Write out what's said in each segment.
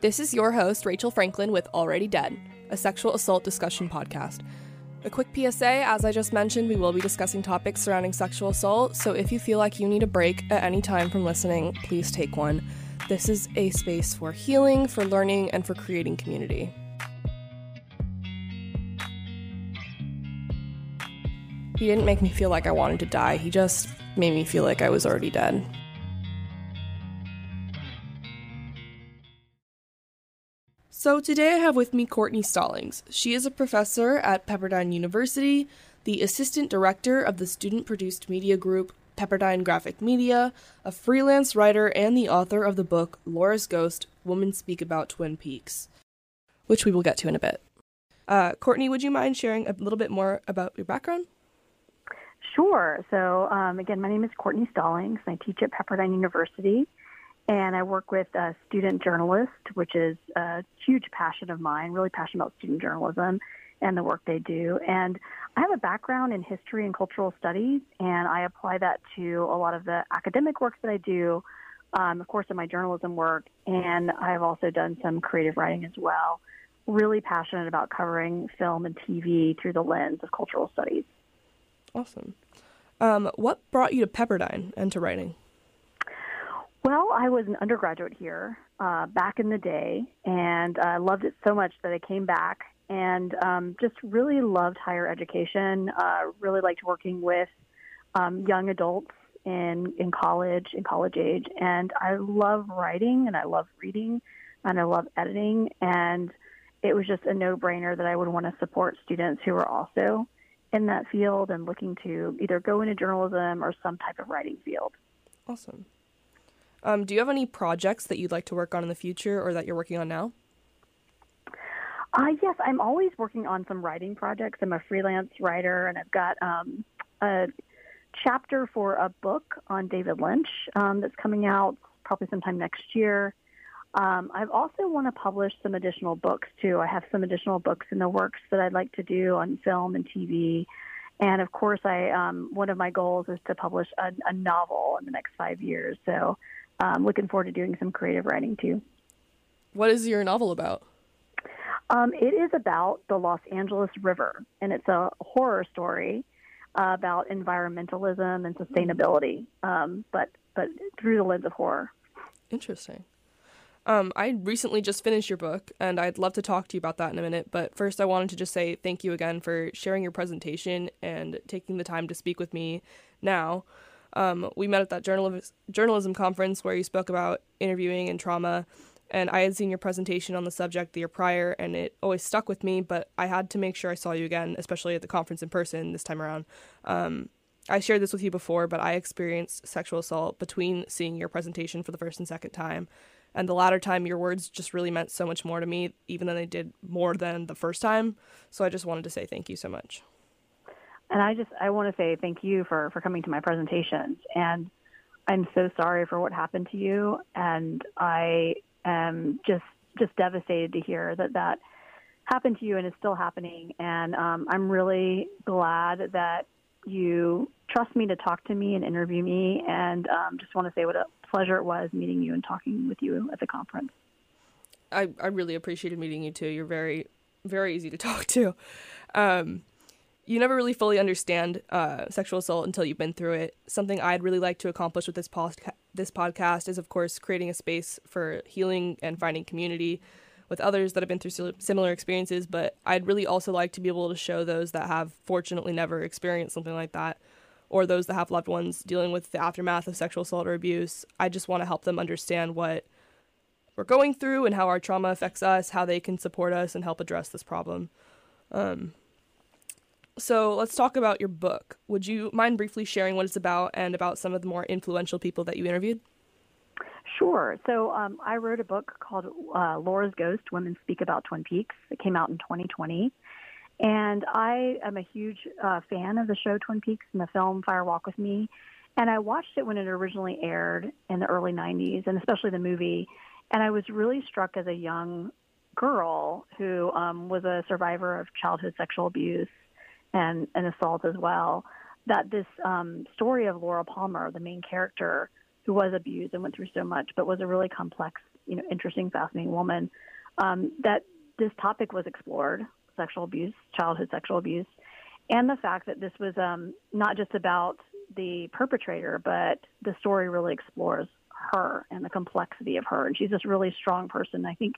This is your host, Rachel Franklin, with Already Dead, a sexual assault discussion podcast. A quick PSA as I just mentioned, we will be discussing topics surrounding sexual assault, so if you feel like you need a break at any time from listening, please take one. This is a space for healing, for learning, and for creating community. He didn't make me feel like I wanted to die, he just made me feel like I was already dead. So today I have with me Courtenay Stallings. She is a professor at Pepperdine University, the assistant director of the student produced media group Pepperdine Graphic Media, a freelance writer, and the author of the book Laura's Ghost Women Speak About Twin Peaks, which we will get to in a bit. Uh, Courtenay, would you mind sharing a little bit more about your background? Sure. So, um, again, my name is Courtenay Stallings. And I teach at Pepperdine University, and I work with a student journalist, which is a huge passion of mine, really passionate about student journalism and the work they do. And I have a background in history and cultural studies, and I apply that to a lot of the academic work that I do, um, of course, in my journalism work, and I've also done some creative writing as well. Really passionate about covering film and TV through the lens of cultural studies. Awesome. Um, what brought you to Pepperdine and to writing? Well, I was an undergraduate here uh, back in the day, and I uh, loved it so much that I came back and um, just really loved higher education. Uh, really liked working with um, young adults in in college, in college age, and I love writing and I love reading and I love editing, and it was just a no brainer that I would want to support students who are also in that field and looking to either go into journalism or some type of writing field. Awesome. Um, do you have any projects that you'd like to work on in the future or that you're working on now? Uh, yes, I'm always working on some writing projects. I'm a freelance writer, and I've got um, a chapter for a book on David Lynch um, that's coming out probably sometime next year. Um, I also want to publish some additional books too. I have some additional books in the works that I'd like to do on film and TV. And of course, I um, one of my goals is to publish a, a novel in the next five years. So, um, looking forward to doing some creative writing too. What is your novel about? Um, it is about the Los Angeles River, and it's a horror story uh, about environmentalism and sustainability, um, but but through the lens of horror. Interesting. Um, I recently just finished your book, and I'd love to talk to you about that in a minute. But first, I wanted to just say thank you again for sharing your presentation and taking the time to speak with me now. Um, we met at that journal- journalism conference where you spoke about interviewing and trauma, and I had seen your presentation on the subject the year prior, and it always stuck with me. But I had to make sure I saw you again, especially at the conference in person this time around. Um, I shared this with you before, but I experienced sexual assault between seeing your presentation for the first and second time. And the latter time, your words just really meant so much more to me, even though they did more than the first time. So I just wanted to say thank you so much. And I just I want to say thank you for for coming to my presentations. And I'm so sorry for what happened to you. And I am just just devastated to hear that that happened to you and is still happening. And um, I'm really glad that you trust me to talk to me and interview me. And um, just want to say what a pleasure it was meeting you and talking with you at the conference. I, I really appreciated meeting you too. You're very, very easy to talk to. Um, you never really fully understand uh, sexual assault until you've been through it. Something I'd really like to accomplish with this podca- this podcast is, of course, creating a space for healing and finding community with others that have been through similar experiences. But I'd really also like to be able to show those that have fortunately never experienced something like that, or those that have loved ones dealing with the aftermath of sexual assault or abuse. I just want to help them understand what we're going through and how our trauma affects us, how they can support us and help address this problem. Um, so let's talk about your book. Would you mind briefly sharing what it's about and about some of the more influential people that you interviewed? Sure. So um, I wrote a book called uh, Laura's Ghost Women Speak About Twin Peaks. It came out in 2020. And I am a huge uh, fan of the show Twin Peaks and the film Fire Walk with Me. And I watched it when it originally aired in the early 90s, and especially the movie. And I was really struck as a young girl who um, was a survivor of childhood sexual abuse and, and assault as well, that this um, story of Laura Palmer, the main character, who was abused and went through so much, but was a really complex, you know, interesting, fascinating woman. Um, that this topic was explored: sexual abuse, childhood sexual abuse, and the fact that this was um, not just about the perpetrator, but the story really explores her and the complexity of her. And she's this really strong person. I think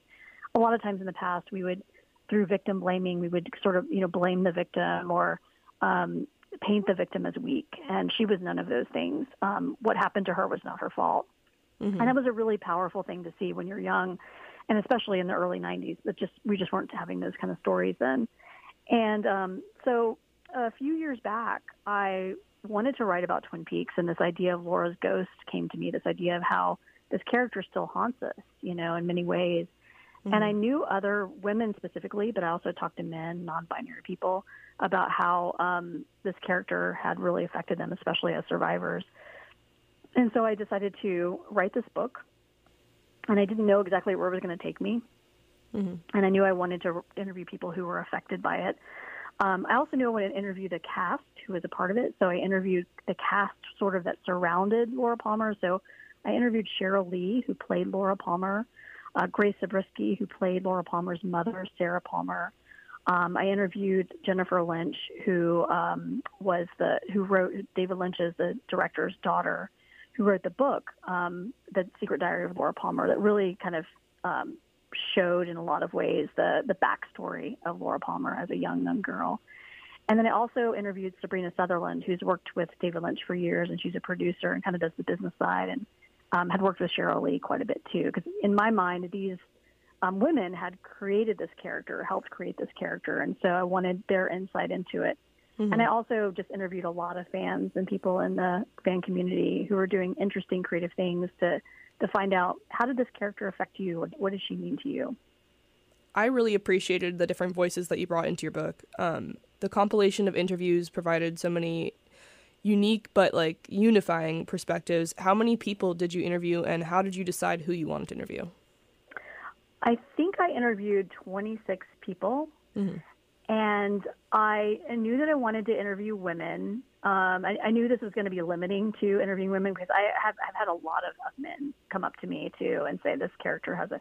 a lot of times in the past we would, through victim blaming, we would sort of you know blame the victim or um, paint the victim as weak. And she was none of those things. Um, what happened to her was not her fault. Mm-hmm. And that was a really powerful thing to see when you're young, and especially in the early '90s. But just we just weren't having those kind of stories then. And um, so a few years back, I wanted to write about Twin Peaks, and this idea of Laura's ghost came to me. This idea of how this character still haunts us, you know, in many ways. Mm-hmm. And I knew other women specifically, but I also talked to men, non-binary people, about how um, this character had really affected them, especially as survivors. And so I decided to write this book, and I didn't know exactly where it was going to take me. Mm-hmm. And I knew I wanted to interview people who were affected by it. Um, I also knew I wanted to interview the cast who was a part of it. So I interviewed the cast sort of that surrounded Laura Palmer. So I interviewed Sheryl Lee, who played Laura Palmer, uh, Grace Zabriskie, who played Laura Palmer's mother, Sarah Palmer. Um, I interviewed Jennifer Lynch, who um, was the who wrote David Lynch's the director's daughter, who wrote the book, um, The Secret Diary of Laura Palmer, that really kind of um, showed in a lot of ways the the backstory of Laura Palmer as a young young girl. And then I also interviewed Sabrina Sutherland, who's worked with David Lynch for years, and she's a producer and kind of does the business side, and um, had worked with Sheryl Lee quite a bit too. Because in my mind, these um, women had created this character, helped create this character, and so I wanted their insight into it. Mm-hmm. And I also just interviewed a lot of fans and people in the fan community who are doing interesting, creative things to to find out how did this character affect you? What, what does she mean to you? I really appreciated the different voices that you brought into your book. Um, the compilation of interviews provided so many unique but like unifying perspectives. How many people did you interview, and how did you decide who you wanted to interview? I think I interviewed 26 people. Mm-hmm. And I knew that I wanted to interview women. Um, I, I, knew this was going to be limiting to interviewing women because I have I've had a lot of, of men come up to me too and say this character has a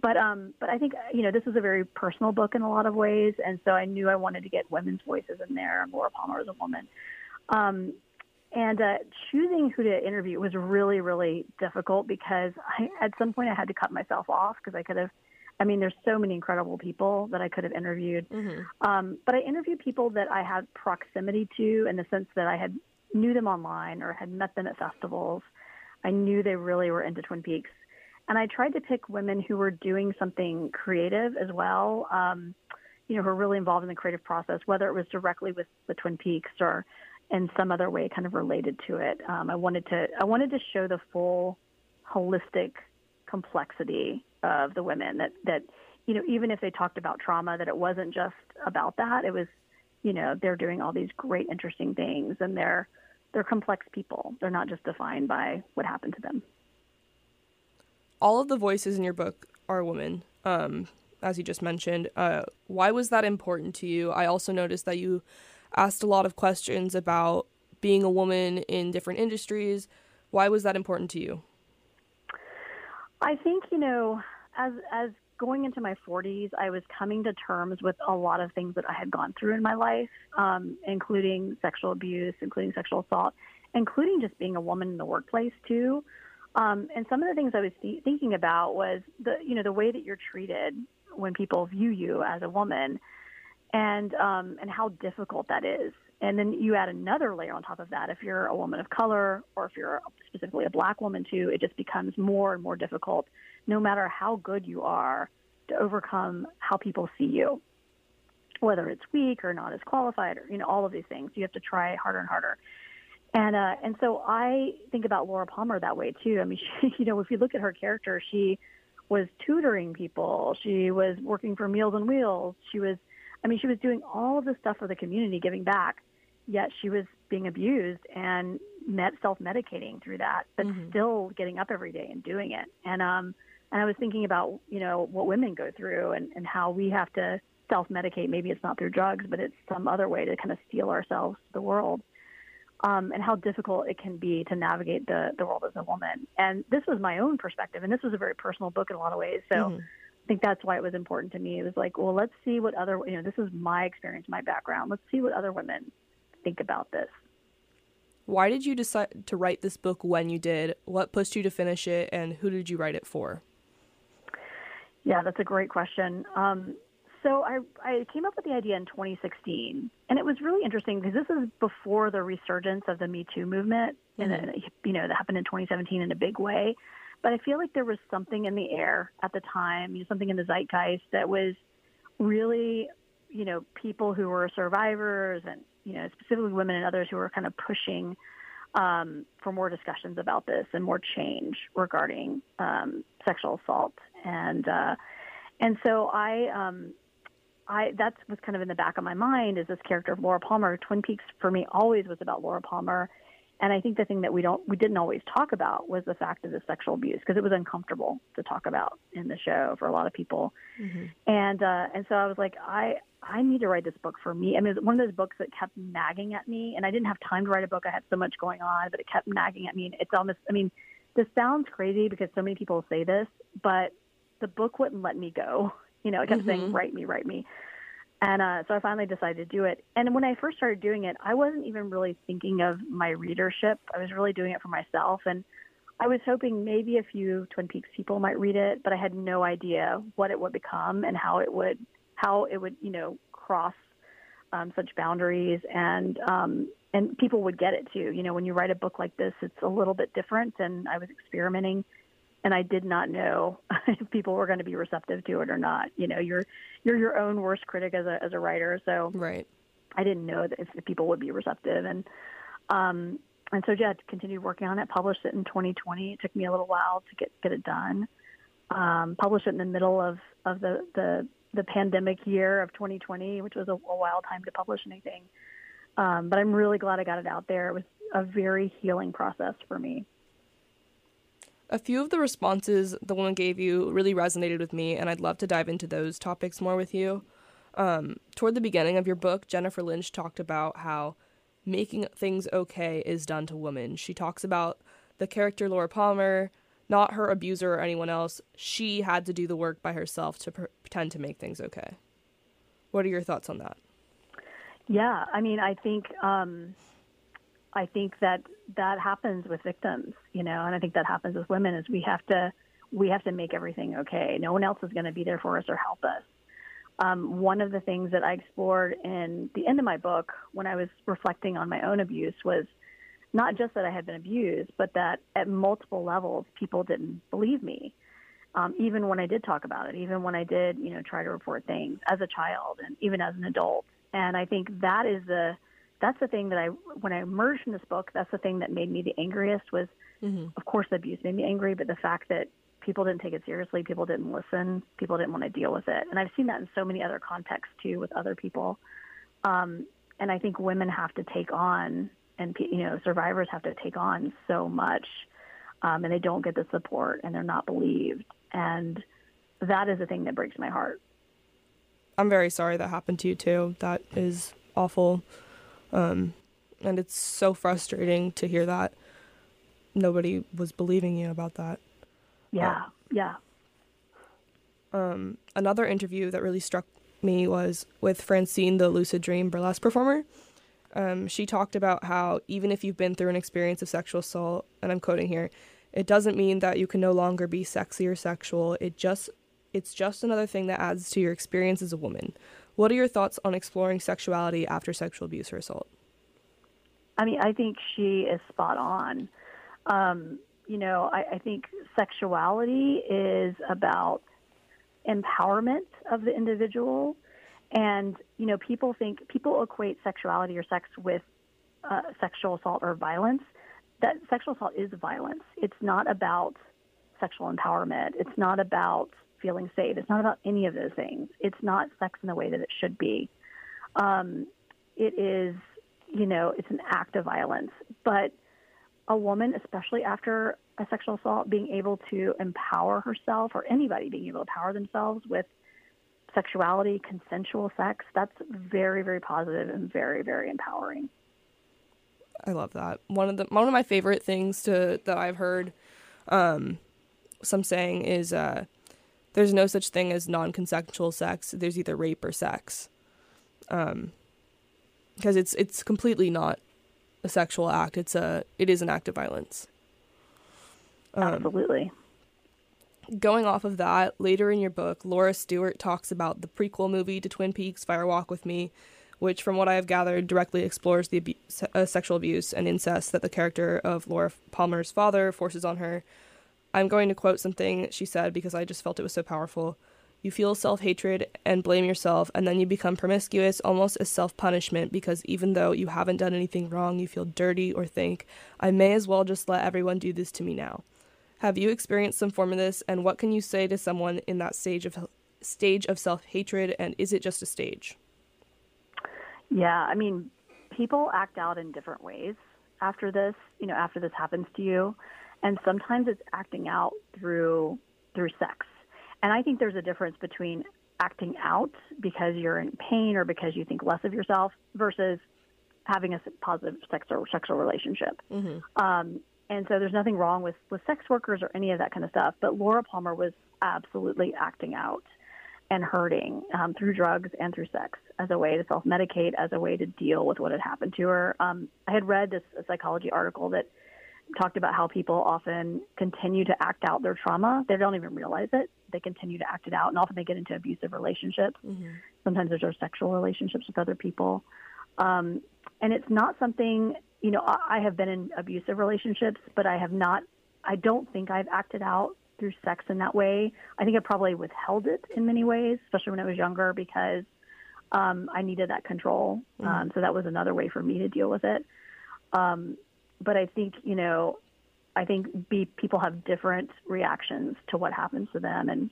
but um but I think you know this is a very personal book in a lot of ways, and so I knew I wanted to get women's voices in there. Laura Palmer is a woman, um, and uh, choosing who to interview was really really difficult because I, at some point I had to cut myself off because I could have I mean, there's so many incredible people that I could have interviewed. Mm-hmm. Um, but I interviewed people that I had proximity to in the sense that I had knew them online or had met them at festivals. I knew they really were into Twin Peaks. And I tried to pick women who were doing something creative as well, um, you know, who are really involved in the creative process, whether it was directly with the Twin Peaks or in some other way kind of related to it. Um, I wanted to I wanted to show the full holistic complexity of the women that that you know even if they talked about trauma that it wasn't just about that. It was you know they're doing all these great interesting things and they're they're complex people. They're not just defined by what happened to them. All of the voices in your book are women um, as you just mentioned. Uh, why was that important to you? I also noticed that you asked a lot of questions about being a woman in different industries. Why was that important to you? I think you know, as as going into my 40s, I was coming to terms with a lot of things that I had gone through in my life, um, including sexual abuse, including sexual assault, including just being a woman in the workplace too. Um, and some of the things I was th- thinking about was the you know the way that you're treated when people view you as a woman, and um, and how difficult that is. And then you add another layer on top of that. If you're a woman of color or if you're specifically a black woman too, it just becomes more and more difficult, no matter how good you are, to overcome how people see you. Whether it's weak or not as qualified or, you know, all of these things. You have to try harder and harder. And uh, and so I think about Laura Palmer that way too. I mean, she, you know, if you look at her character, she was tutoring people. She was working for Meals on Wheels. She was, I mean, she was doing all of this stuff for the community, giving back yet she was being abused and met self-medicating through that, but mm-hmm. still getting up every day and doing it. And um, and I was thinking about you know what women go through and and how we have to self-medicate. Maybe it's not through drugs, but it's some other way to kind of steel ourselves to the world. um, and how difficult it can be to navigate the, the world as a woman. And this was my own perspective, and this was a very personal book in a lot of ways. So mm-hmm. I think that's why it was important to me. It was like, well, let's see what other, you know, this is my experience, my background. Let's see what other women think about this. Why did you decide to write this book when you did? What pushed you to finish it, and who did you write it for? Yeah, that's a great question. Um, so I, I came up with the idea in 2016, and it was really interesting because this is before the resurgence of the Me Too movement, mm-hmm. and you know that happened in 2017 in a big way. But I feel like there was something in the air at the time, you know, something in the zeitgeist that was really, you know, people who were survivors and you know specifically women and others who were kind of pushing um, for more discussions about this and more change regarding um, sexual assault and uh, and so I um, I that was kind of in the back of my mind is this character of Laura Palmer. Twin Peaks for me always was about Laura Palmer, and I think the thing that we don't we didn't always talk about was the fact of the sexual abuse because it was uncomfortable to talk about in the show for a lot of people, mm-hmm. and uh, and so I was like I I need to write this book for me. I mean, it was one of those books that kept nagging at me, and I didn't have time to write a book. I had so much going on, but it kept nagging at me. And it's almost I mean, this sounds crazy because so many people say this, but the book wouldn't let me go. You know, it kept mm-hmm. saying, write me, write me. And uh, so I finally decided to do it. And when I first started doing it, I wasn't even really thinking of my readership. I was really doing it for myself. And I was hoping maybe a few Twin Peaks people might read it, but I had no idea what it would become and how it would, how it would, you know, cross um, such boundaries and um, and people would get it too. You know, when you write a book like this, it's a little bit different. And I was experimenting and I did not know if people were going to be receptive to it or not. You know, you're you're your own worst critic as a as a writer, so right. I didn't know if, if people would be receptive, and um, and so yeah, continued working on it. Published it in 2020. It took me a little while to get get it done. Um, published it in the middle of of the the the pandemic year of 2020, which was a, a wild time to publish anything. Um, but I'm really glad I got it out there. It was a very healing process for me. A few of the responses the woman gave you really resonated with me, and I'd love to dive into those topics more with you. Um, toward the beginning of your book, Jennifer Lynch talked about how making things okay is done to women. She talks about the character Laura Palmer, not her abuser or anyone else. She had to do the work by herself to pretend to make things okay. What are your thoughts on that? Yeah, I mean, I think um, I think that that happens with victims, you know, and I think that happens with women is we have to we have to make everything okay. No one else is going to be there for us or help us. Um, one of the things that I explored in the end of my book when I was reflecting on my own abuse was not just that I had been abused, but that at multiple levels people didn't believe me. Um, even when I did talk about it, even when I did, you know, try to report things as a child and even as an adult. And I think that is the that's the thing that I, when I emerged from this book, that's the thing that made me the angriest was, mm-hmm. of course, the abuse made me angry, but the fact that people didn't take it seriously, people didn't listen, people didn't want to deal with it. And I've seen that in so many other contexts too with other people. Um, and I think women have to take on, and you know, survivors have to take on so much, um, and they don't get the support, and they're not believed, and that is the thing that breaks my heart. I'm very sorry that happened to you too. That is awful. Um, and it's so frustrating to hear that nobody was believing you about that. Yeah, um, yeah. Um, another interview that really struck me was with Francine, the lucid dream burlesque performer. Um, she talked about how even if you've been through an experience of sexual assault, and I'm quoting here, it doesn't mean that you can no longer be sexy or sexual. It just it's just another thing that adds to your experience as a woman. What are your thoughts on exploring sexuality after sexual abuse or assault? I mean, I think she is spot on. Um, you know, I, I think sexuality is about empowerment of the individual. And, you know, people think, people equate sexuality or sex with uh, sexual assault or violence. That sexual assault is violence. It's not about sexual empowerment. It's not about feeling safe. It's not about any of those things. It's not sex in the way that it should be. Um, it is, you know, it's an act of violence. But a woman, especially after a sexual assault, being able to empower herself or anybody being able to empower themselves with sexuality, consensual sex, that's very, very positive and very, very empowering. I love that. One of the one of my favorite things to that I've heard um some saying is uh there's no such thing as non-consensual sex. There's either rape or sex. Um because it's it's completely not a sexual act. It's a it is an act of violence. Um, Absolutely. Going off of that, later in your book, Laura Stewart talks about the prequel movie to Twin Peaks, Fire Walk with Me, which, from what I have gathered, directly explores the abu- uh, sexual abuse and incest that the character of Laura Palmer's father forces on her. I'm going to quote something she said because I just felt it was so powerful. You feel self hatred and blame yourself, and then you become promiscuous almost as self punishment because even though you haven't done anything wrong, you feel dirty or think, I may as well just let everyone do this to me now. Have you experienced some form of this, and what can you say to someone in that stage of stage of self hatred, and is it just a stage? Yeah, I mean, people act out in different ways after this. You know, after this happens to you, and sometimes it's acting out through through sex and I think there's a difference between acting out because you're in pain or because you think less of yourself versus having a positive sex or sexual relationship. Mm-hmm. Um, and so there's nothing wrong with, with sex workers or any of that kind of stuff. But Laura Palmer was absolutely acting out and hurting um, through drugs and through sex as a way to self medicate, as a way to deal with what had happened to her. Um, I had read this psychology article that talked about how people often continue to act out their trauma. They don't even realize it. They continue to act it out, and often they get into abusive relationships. Mm-hmm. Sometimes there's sexual relationships with other people. Um, and it's not something, you know, I, I have been in abusive relationships, but I have not, I don't think I've acted out through sex in that way. I think I probably withheld it in many ways, especially when I was younger, because um, I needed that control. Mm-hmm. Um, so that was another way for me to deal with it. Um, but I think you know, I think be, people have different reactions to what happens to them, and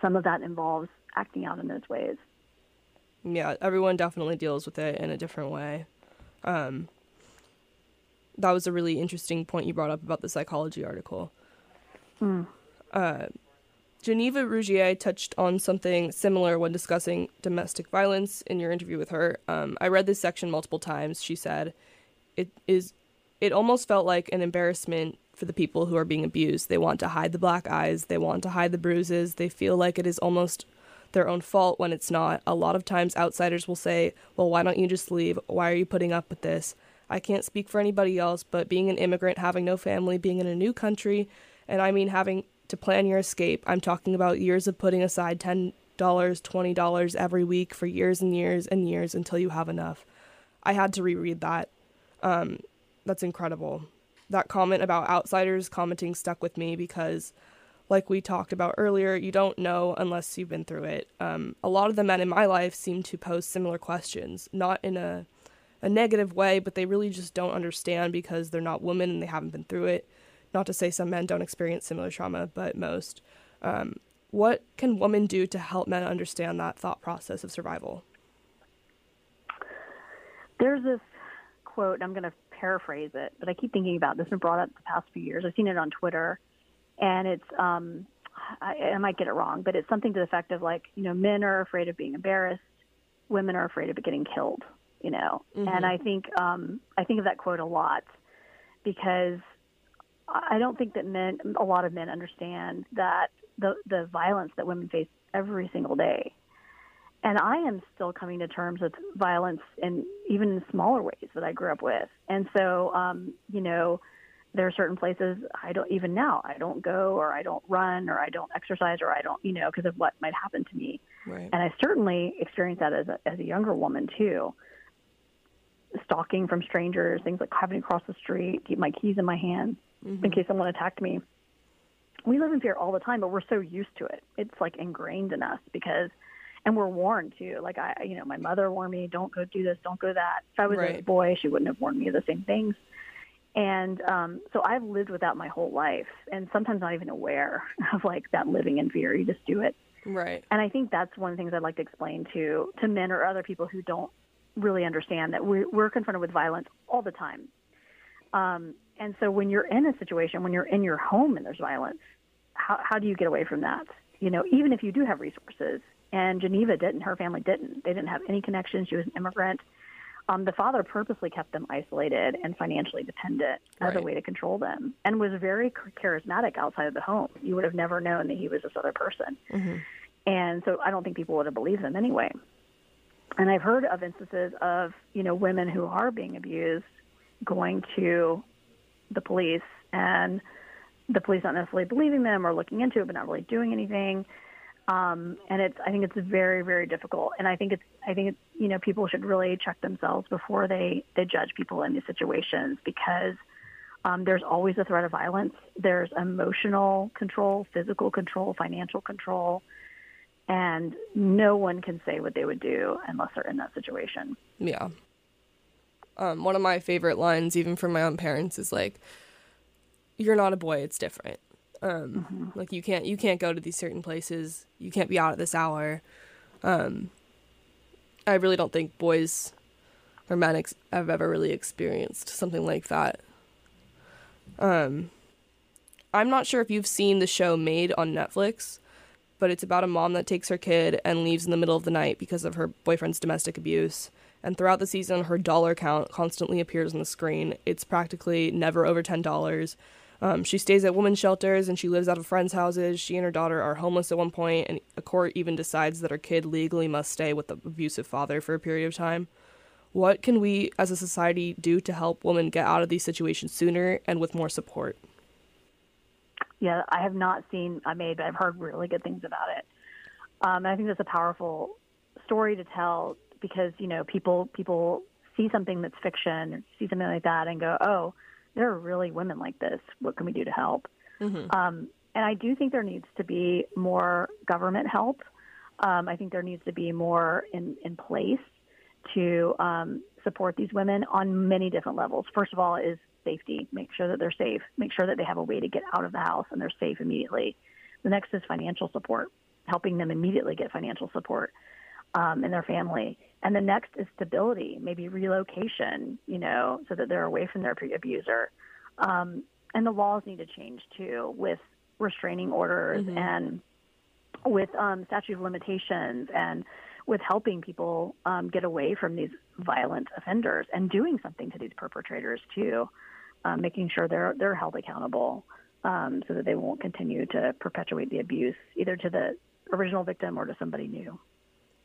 some of that involves acting out in those ways. Yeah, everyone definitely deals with it in a different way. Um, that was a really interesting point you brought up about the psychology article. Mm. Uh, Geneva Rougier touched on something similar when discussing domestic violence in your interview with her. Um, I read this section multiple times. She said, "It is it almost felt like an embarrassment for the people who are being abused. They want to hide the black eyes, they want to hide the bruises, they feel like it is almost their own fault when it's not. A lot of times outsiders will say, Well, why don't you just leave? Why are you putting up with this? I can't speak for anybody else, but being an immigrant, having no family, being in a new country, and I mean having to plan your escape, I'm talking about years of putting aside $10, $20 every week for years and years and years until you have enough. I had to reread that. Um, that's incredible. That comment about outsiders commenting stuck with me because, like we talked about earlier, you don't know unless you've been through it. Um, a lot of the men in my life seem to pose similar questions, not in a a negative way, but they really just don't understand because they're not women and they haven't been through it. Not to say some men don't experience similar trauma, but most. Um, what can women do to help men understand that thought process of survival? There's this quote, I'm going to paraphrase it, but I keep thinking about this. and brought up the past few years. I've seen it on Twitter, and it's um, I, I might get it wrong, but it's something to the effect of like, you know, men are afraid of being embarrassed, women are afraid of getting killed. You know, mm-hmm. and I think um, I think of that quote a lot because I don't think that men, a lot of men, understand that the the violence that women face every single day and I am still coming to terms with violence in even in smaller ways that I grew up with. And so, um, you know, there are certain places I don't even now I don't go or I don't run or I don't exercise or I don't, you know, because of what might happen to me. Right. And I certainly experienced that as a, as a younger woman too. Stalking from strangers, things like having to cross the street, keep my keys in my hand mm-hmm. in case someone attacked me. We live in fear all the time, but we're so used to it. It's like ingrained in us because – and we're warned too. Like I, you know, my mother warned me, don't go do this, don't go that. If I was right. a boy, she wouldn't have warned me of the same things. And um, so I've lived with that my whole life, and sometimes not even aware of like that living in fear. You just do it. Right. And I think that's one of the things I'd like to explain to to men or other people who don't really understand that we're, we're confronted with violence all the time. Um, and so when you're in a situation, when you're in your home and there's violence, how, how do you get away from that? You know, even if you do have resources, and Geneva didn't. Her family didn't. They didn't have any connections. She was an immigrant. um, the father purposely kept them isolated and financially dependent as a way to control them and was very charismatic outside of the home. You would have never known that he was this other person. And so I don't think people would have believed him anyway. And I've heard of instances of, you know, women who are being abused going to the police and the police not necessarily believing them or looking into it but not really doing anything. Um, and it's I think it's very very difficult, and I think it's I think it's, you know people should really check themselves before they they judge people in these situations because um, there's always a threat of violence. There's emotional control, physical control, financial control, and no one can say what they would do unless they're in that situation. Yeah. Um, one of my favorite lines, even from my own parents, is like, "You're not a boy. It's different. Um, Like you can't you can't go to these certain places. You can't be out at this hour." Um, I really don't think boys or men ex- have ever really experienced something like that. Um, I'm not sure if you've seen the show Maid on Netflix, but it's about a mom that takes her kid and leaves in the middle of the night because of her boyfriend's domestic abuse. And throughout the season, her dollar count constantly appears on the screen. It's practically never over $10. Um, she stays at women's shelters and she lives out of friends' houses. She and her daughter are homeless at one point, and a court even decides that her kid legally must stay with the abusive father for a period of time. What can we as a society do to help women get out of these situations sooner and with more support? Yeah, I have not seen I Maid, but I've heard really good things about it. Um, and I think that's a powerful story to tell because you know people people see something that's fiction, see something like that, and go, "Oh, there are really women like this. What can we do to help?" Um, and I do think there needs to be more government help. Um, I think there needs to be more in in place to um, support these women on many different levels. First of all, is safety. Make sure that they're safe. Make sure that they have a way to get out of the house and they're safe immediately. The next is financial support, helping them immediately get financial support um, in their family. And the next is stability, maybe relocation, you know, so that they're away from their pre- abuser. Um, and the laws need to change too with restraining orders and with um, statute of limitations and with helping people um, get away from these violent offenders and doing something to these perpetrators too, um, making sure they're they're held accountable um, so that they won't continue to perpetuate the abuse either to the original victim or to somebody new.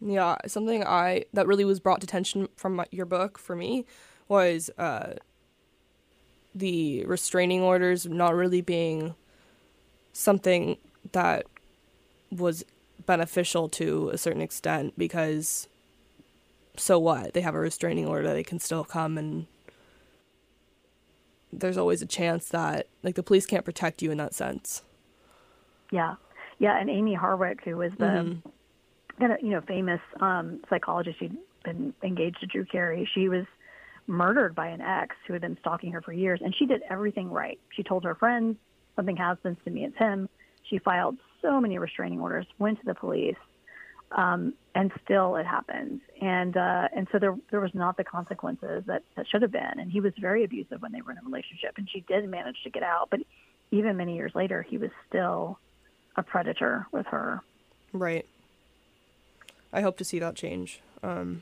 Yeah, something I that really was brought to attention from my, your book for me was uh, the restraining orders not really being something that was beneficial to a certain extent because so what? They have a restraining order they can still come and there's always a chance that like the police can't protect you in that sense. Yeah, yeah. And Amie Harwick, who was the kind you know famous um, psychologist, she'd been engaged to Drew Carey. She was murdered by an ex who had been stalking her for years, and she did everything right. She told her friends, "Something happens to me, it's him." She filed so many restraining orders, went to the police, um, and still it happened. And uh, and so there there was not the consequences that that should have been. And he was very abusive when they were in a relationship, and she did manage to get out, but even many years later, he was still a predator with her. Right. I hope to see that change. Um,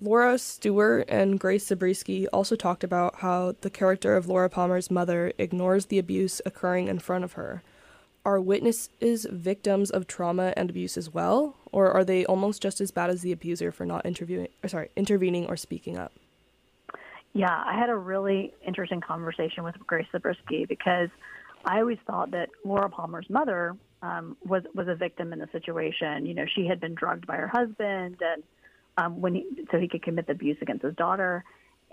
Laura Stewart and Grace Zabriskie also talked about how the character of Laura Palmer's mother ignores the abuse occurring in front of her. Are witnesses victims of trauma and abuse as well, or are they almost just as bad as the abuser for not interviewing, or sorry, intervening or speaking up? Yeah, I had a really interesting conversation with Grace Zabriskie because I always thought that Laura Palmer's mother um, was was a victim in the situation. You know, she had been drugged by her husband, and um, when he, so he could commit the abuse against his daughter,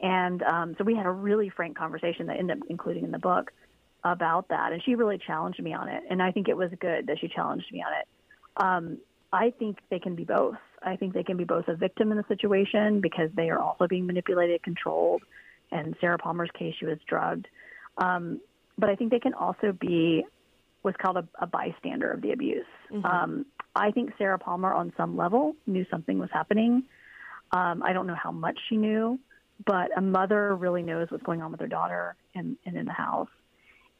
and um, so we had a really frank conversation that ended up including in the book about that, and she really challenged me on it, and I think it was good that she challenged me on it. Um, I think they can be both. I think they can be both a victim in the situation because they are also being manipulated, controlled. And Sarah Palmer's case, she was drugged. Um, but I think they can also be what's called a, a bystander of the abuse. Um, I think Sarah Palmer, on some level, knew something was happening. Um, I don't know how much she knew, but a mother really knows what's going on with her daughter and, and in the house.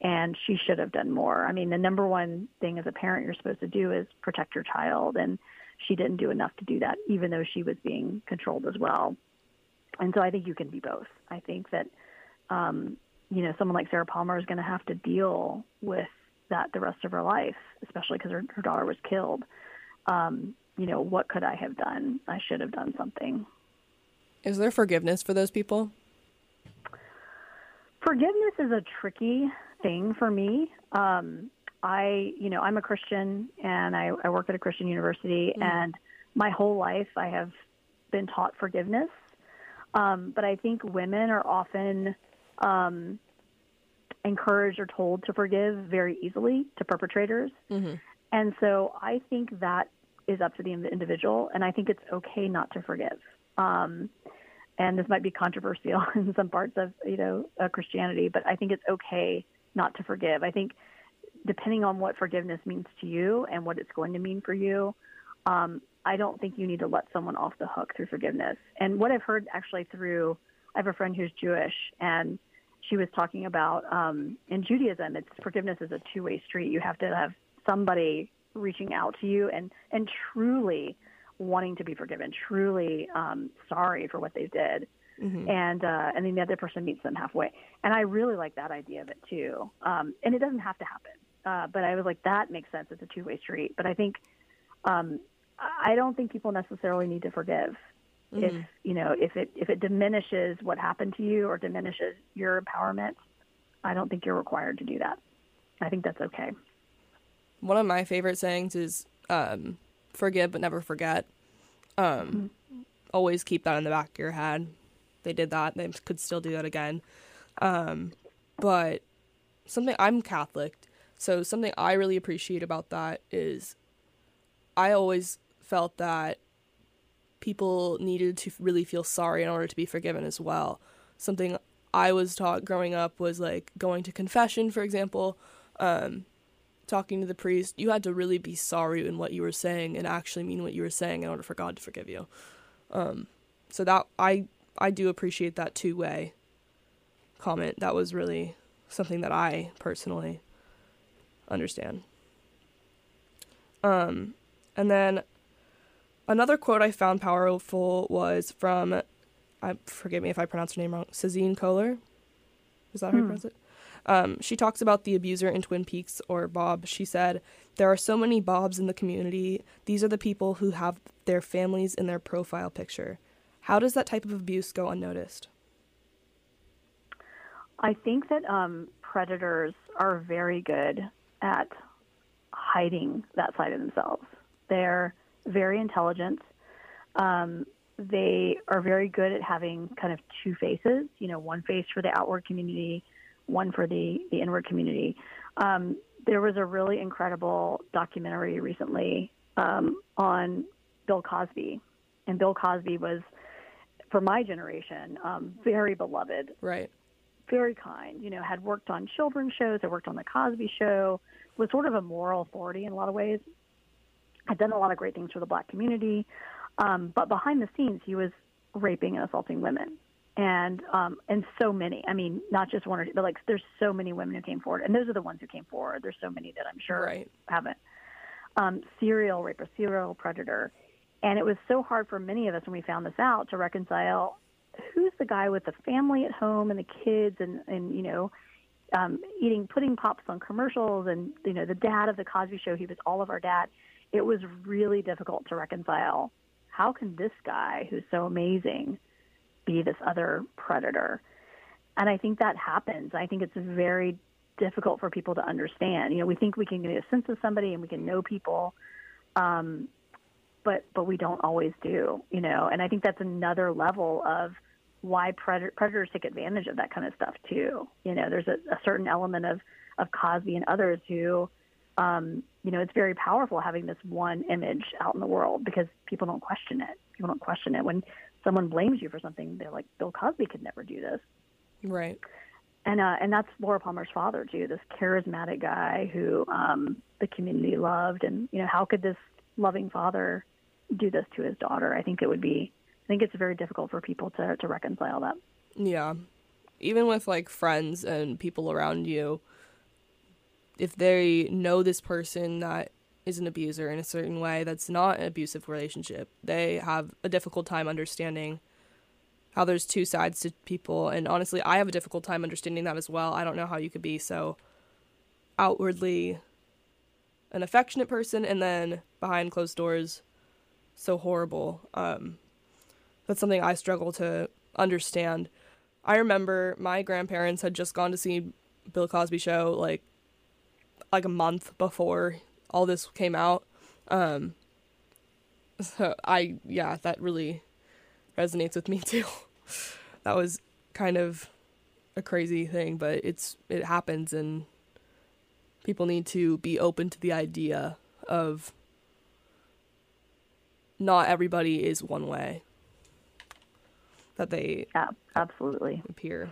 And she should have done more. I mean, the number one thing as a parent you're supposed to do is protect your child. And she didn't do enough to do that, even though she was being controlled as well. And so I think you can be both. I think that, um, you know, someone like Sarah Palmer is going to have to deal with that the rest of her life, especially because her, her daughter was killed. Um, you know, what could I have done? I should have done something. Is there forgiveness for those people? Forgiveness is a tricky thing for me. Um, I, you know, I'm a Christian and I, I work at a Christian university, mm. and my whole life I have been taught forgiveness. Um, but I think women are often um, encouraged or told to forgive very easily to perpetrators. Mm-hmm. And so I think that is up to the individual, and I think it's okay not to forgive. Um, and this might be controversial in some parts of you know uh, Christianity, but I think it's okay not to forgive. I think depending on what forgiveness means to you and what it's going to mean for you, um, I don't think you need to let someone off the hook through forgiveness. And what I've heard actually through, I have a friend who's Jewish, and she was talking about um, in Judaism, it's forgiveness is a two way street. You have to have somebody reaching out to you and and truly wanting to be forgiven, truly um, sorry for what they did, mm-hmm. and uh, and then the other person meets them halfway. And I really like that idea of it too. Um, and it doesn't have to happen, uh, but I was like, that makes sense. It's a two way street. But I think um, I don't think people necessarily need to forgive. Mm-hmm. If you know if it if it diminishes what happened to you or diminishes your empowerment, I don't think you're required to do that. I think that's okay. One of my favorite sayings is um, forgive but never forget. Um, mm-hmm. Always keep that in the back of your head. They did that. They could still do that again. Um, but something I'm Catholic, so something I really appreciate about that is I always felt that people needed to really feel sorry in order to be forgiven as well. Something I was taught growing up was like going to confession, for example. Um, talking to the priest, you had to really be sorry in what you were saying and actually mean what you were saying in order for God to forgive you. Um, so that I I do appreciate that two way comment. That was really something that I personally understand. Um, and then another quote I found powerful was from, I forgive me if I pronounce her name wrong, Cezanne Kohler. Is that how you hmm. pronounce it? Um, she talks about the abuser in Twin Peaks or Bob. She said, There are so many Bobs in the community. These are the people who have their families in their profile picture. How does that type of abuse go unnoticed? I think that um, predators are very good at hiding that side of themselves. They're very intelligent. Um, they are very good at having kind of two faces, you know, one face for the outward community, one for the, the inward community. Um, there was a really incredible documentary recently um, on Bill Cosby, and Bill Cosby was, for my generation, um, very beloved. Right. Very kind. You know, had worked on children's shows, had worked on the Cosby Show, was sort of a moral authority in a lot of ways. Had done a lot of great things for the black community, um, but behind the scenes, he was raping and assaulting women and um, and so many. I mean, not just one or two, but like there's so many women who came forward, and those are the ones who came forward. There's so many that I'm sure right. haven't. Um, serial raper, serial predator, and it was so hard for many of us when we found this out to reconcile who's the guy with the family at home and the kids, and and you know. Um, eating pudding pops on commercials, and you know the dad of the Cosby Show. He was all of our dad. It was really difficult to reconcile. How can this guy, who's so amazing, be this other predator. And I think that happens. I think it's very difficult for people to understand. You know, we think we can get a sense of somebody and we can know people, um, but but we don't always do. You know, and I think that's another level of why predator, predators take advantage of that kind of stuff too. You know, there's a, a certain element of of Cosby and others who, um, you know, it's very powerful having this one image out in the world because people don't question it. People don't question it when someone blames you for something, they're like, Bill Cosby could never do this. Right. And uh, and that's Laura Palmer's father too, this charismatic guy who um, the community loved, and you know how could this loving father do this to his daughter? I think it would be, I think it's very difficult for people to to reconcile that. Yeah, even with like friends and people around you, if they know this person that is an abuser in a certain way that's not an abusive relationship. They have a difficult time understanding how there's two sides to people and honestly I have a difficult time understanding that as well. I don't know how you could be so outwardly an affectionate person and then behind closed doors so horrible. Um that's something I struggle to understand. I remember my grandparents had just gone to see Bill Cosby show like like a month before all this came out. Um so I yeah, that really resonates with me too. that was kind of a crazy thing, but it's it happens and people need to be open to the idea of not everybody is one way that they yeah, absolutely appear.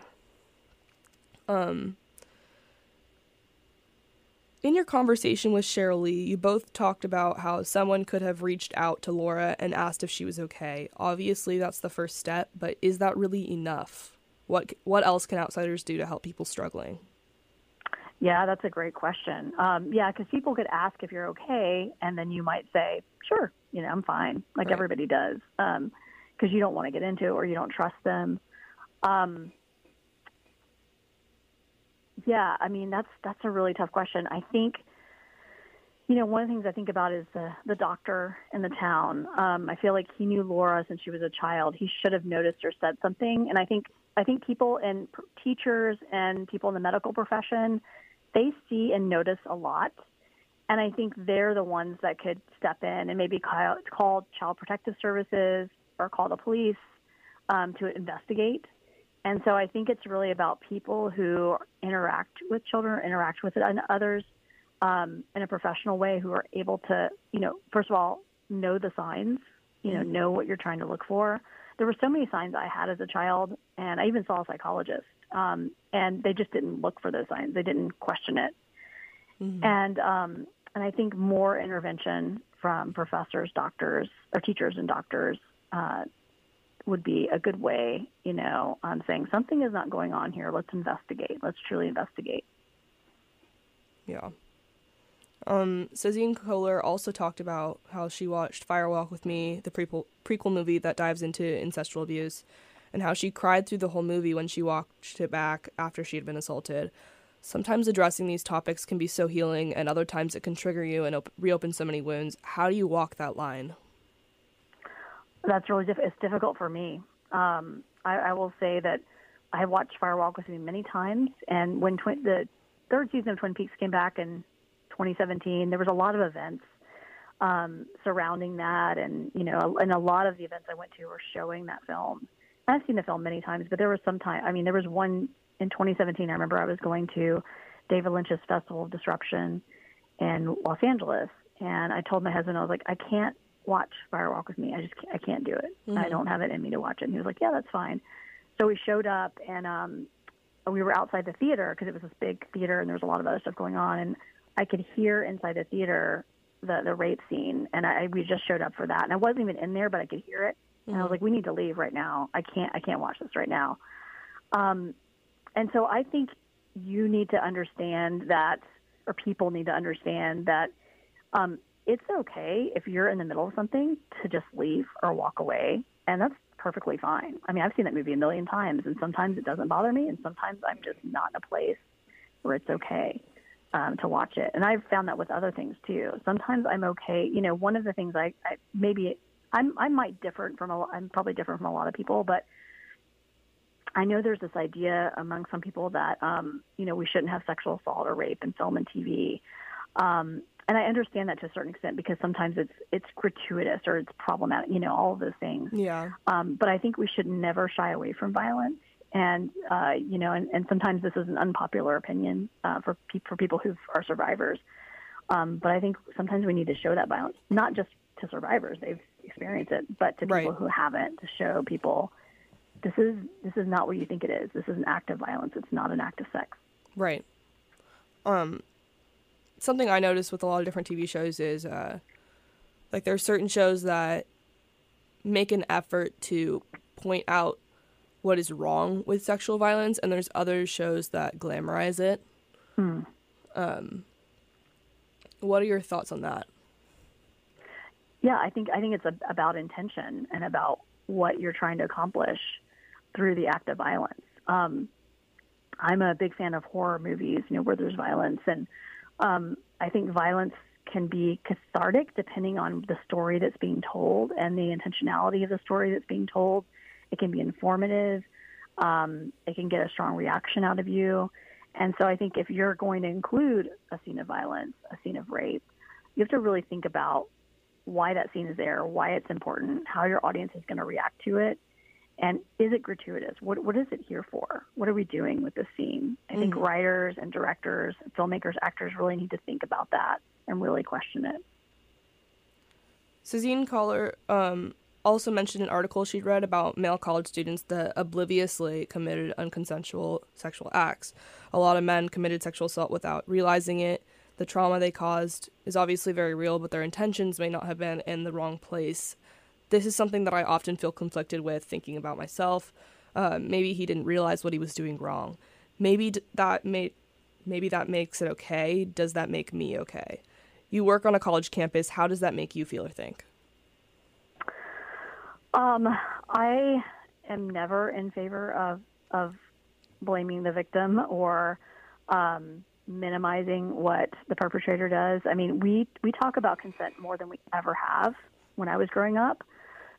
Um in your conversation with Sheryl Lee, you both talked about how someone could have reached out to Laura and asked if she was okay. Obviously, that's the first step, but is that really enough? What what else can outsiders do to help people struggling? Yeah, that's a great question. Um, yeah, because people could ask if you're okay, and then you might say, "Sure, you know, I'm fine," like right. everybody does, because um, you don't want to get into it or you don't trust them. Um, yeah, I mean that's that's a really tough question. I think, you know, one of the things I think about is the the doctor in the town. Um, I feel like he knew Laura since she was a child. He should have noticed or said something. And I think I think people and teachers and people in the medical profession, they see and notice a lot. And I think they're the ones that could step in and maybe call, call Child Protective Services or call the police um, to investigate and so I think it's really about people who interact with children, interact with it and others um, in a professional way, who are able to, you know, first of all, know the signs, you know, mm-hmm. know what you're trying to look for. There were so many signs I had as a child, and I even saw a psychologist, um, and they just didn't look for those signs. They didn't question it. Mm-hmm. And um, and I think more intervention from professors, doctors, or teachers and doctors uh, would be a good way, you know, on saying something is not going on here. Let's investigate. Let's truly investigate. Yeah. Um, Kohler also talked about how she watched Fire Walk with Me, the prequel prequel movie that dives into incestual abuse, and how she cried through the whole movie when she watched it back after she had been assaulted. Sometimes addressing these topics can be so healing, and other times it can trigger you and op- reopen so many wounds. How do you walk that line? That's really diff- it's difficult for me. Um, I, I will say that I have watched Fire Walk with Me many times, and when twi- the third season of Twin Peaks came back in 2017, there was a lot of events um, surrounding that, and you know, and a lot of the events I went to were showing that film. I've seen the film many times, but there was some time. I mean, there was one in 2017. I remember I was going to David Lynch's Festival of Disruption in Los Angeles, and I told my husband I was like, I can't watch Fire Walk with me. I just can't, I can't do it. Mm-hmm. I don't have it in me to watch it. And he was like, yeah, that's fine. So we showed up and um, we were outside the theater because it was this big theater and there was a lot of other stuff going on. And I could hear inside the theater the the rape scene, and I we just showed up for that. And I wasn't even in there, but I could hear it. Mm-hmm. And I was mm-hmm. like, we need to leave right now. I can't I can't watch this right now. Um, and so I think you need to understand that, or people need to understand that um, it's okay if you're in the middle of something to just leave or walk away, and that's perfectly fine. I mean, I've seen that movie a million times, and sometimes it doesn't bother me, and sometimes I'm just not in a place where it's okay um, to watch it. And I've found that with other things too. Sometimes I'm okay. You know, one of the things I, I maybe I'm I might differ from a I'm probably different from a lot of people, but I know there's this idea among some people that um, you know we shouldn't have sexual assault or rape in film and TV. Um, and I understand that to a certain extent because sometimes it's it's gratuitous or it's problematic, you know, all of those things. Yeah. Um, but I think we should never shy away from violence, and uh, you know, and, and sometimes this is an unpopular opinion uh, for pe- for people who are survivors. Um, but I think sometimes we need to show that violence, not just to survivors; they've experienced it, but to people right. who haven't, to show people this is this is not what you think it is. This is an act of violence. It's not an act of sex. Right. Um, something I noticed with a lot of different TV shows is uh, like there are certain shows that make an effort to point out what is wrong with sexual violence, and there's other shows that glamorize it. Hmm. Um, what are your thoughts on that? yeah, I think I think it's a, about intention and about what you're trying to accomplish through the act of violence. Um, I'm a big fan of horror movies, you know, where there's violence, and um, I think violence can be cathartic depending on the story that's being told and the intentionality of the story that's being told. It can be informative. Um, it can get a strong reaction out of you. And so I think if you're going to include a scene of violence, a scene of rape, you have to really think about why that scene is there, why it's important, how your audience is going to react to it, and is it gratuitous? What what is it here for? What are we doing with this scene? I think Mhm. writers and directors, filmmakers, actors really need to think about that and really question it. Sazine Collar um, also mentioned an article she'd read about male college students that obliviously committed unconsensual sexual acts. A lot of men committed sexual assault without realizing it. The trauma they caused is obviously very real, but their intentions may not have been in the wrong place. This is something that I often feel conflicted with thinking about myself. Uh, maybe he didn't realize what he was doing wrong. Maybe that made maybe that makes it okay. Does that make me okay? You work on a college campus. How does that make you feel or think? Um, I am never in favor of of blaming the victim or um, minimizing what the perpetrator does. I mean, we we talk about consent more than we ever have when I was growing up,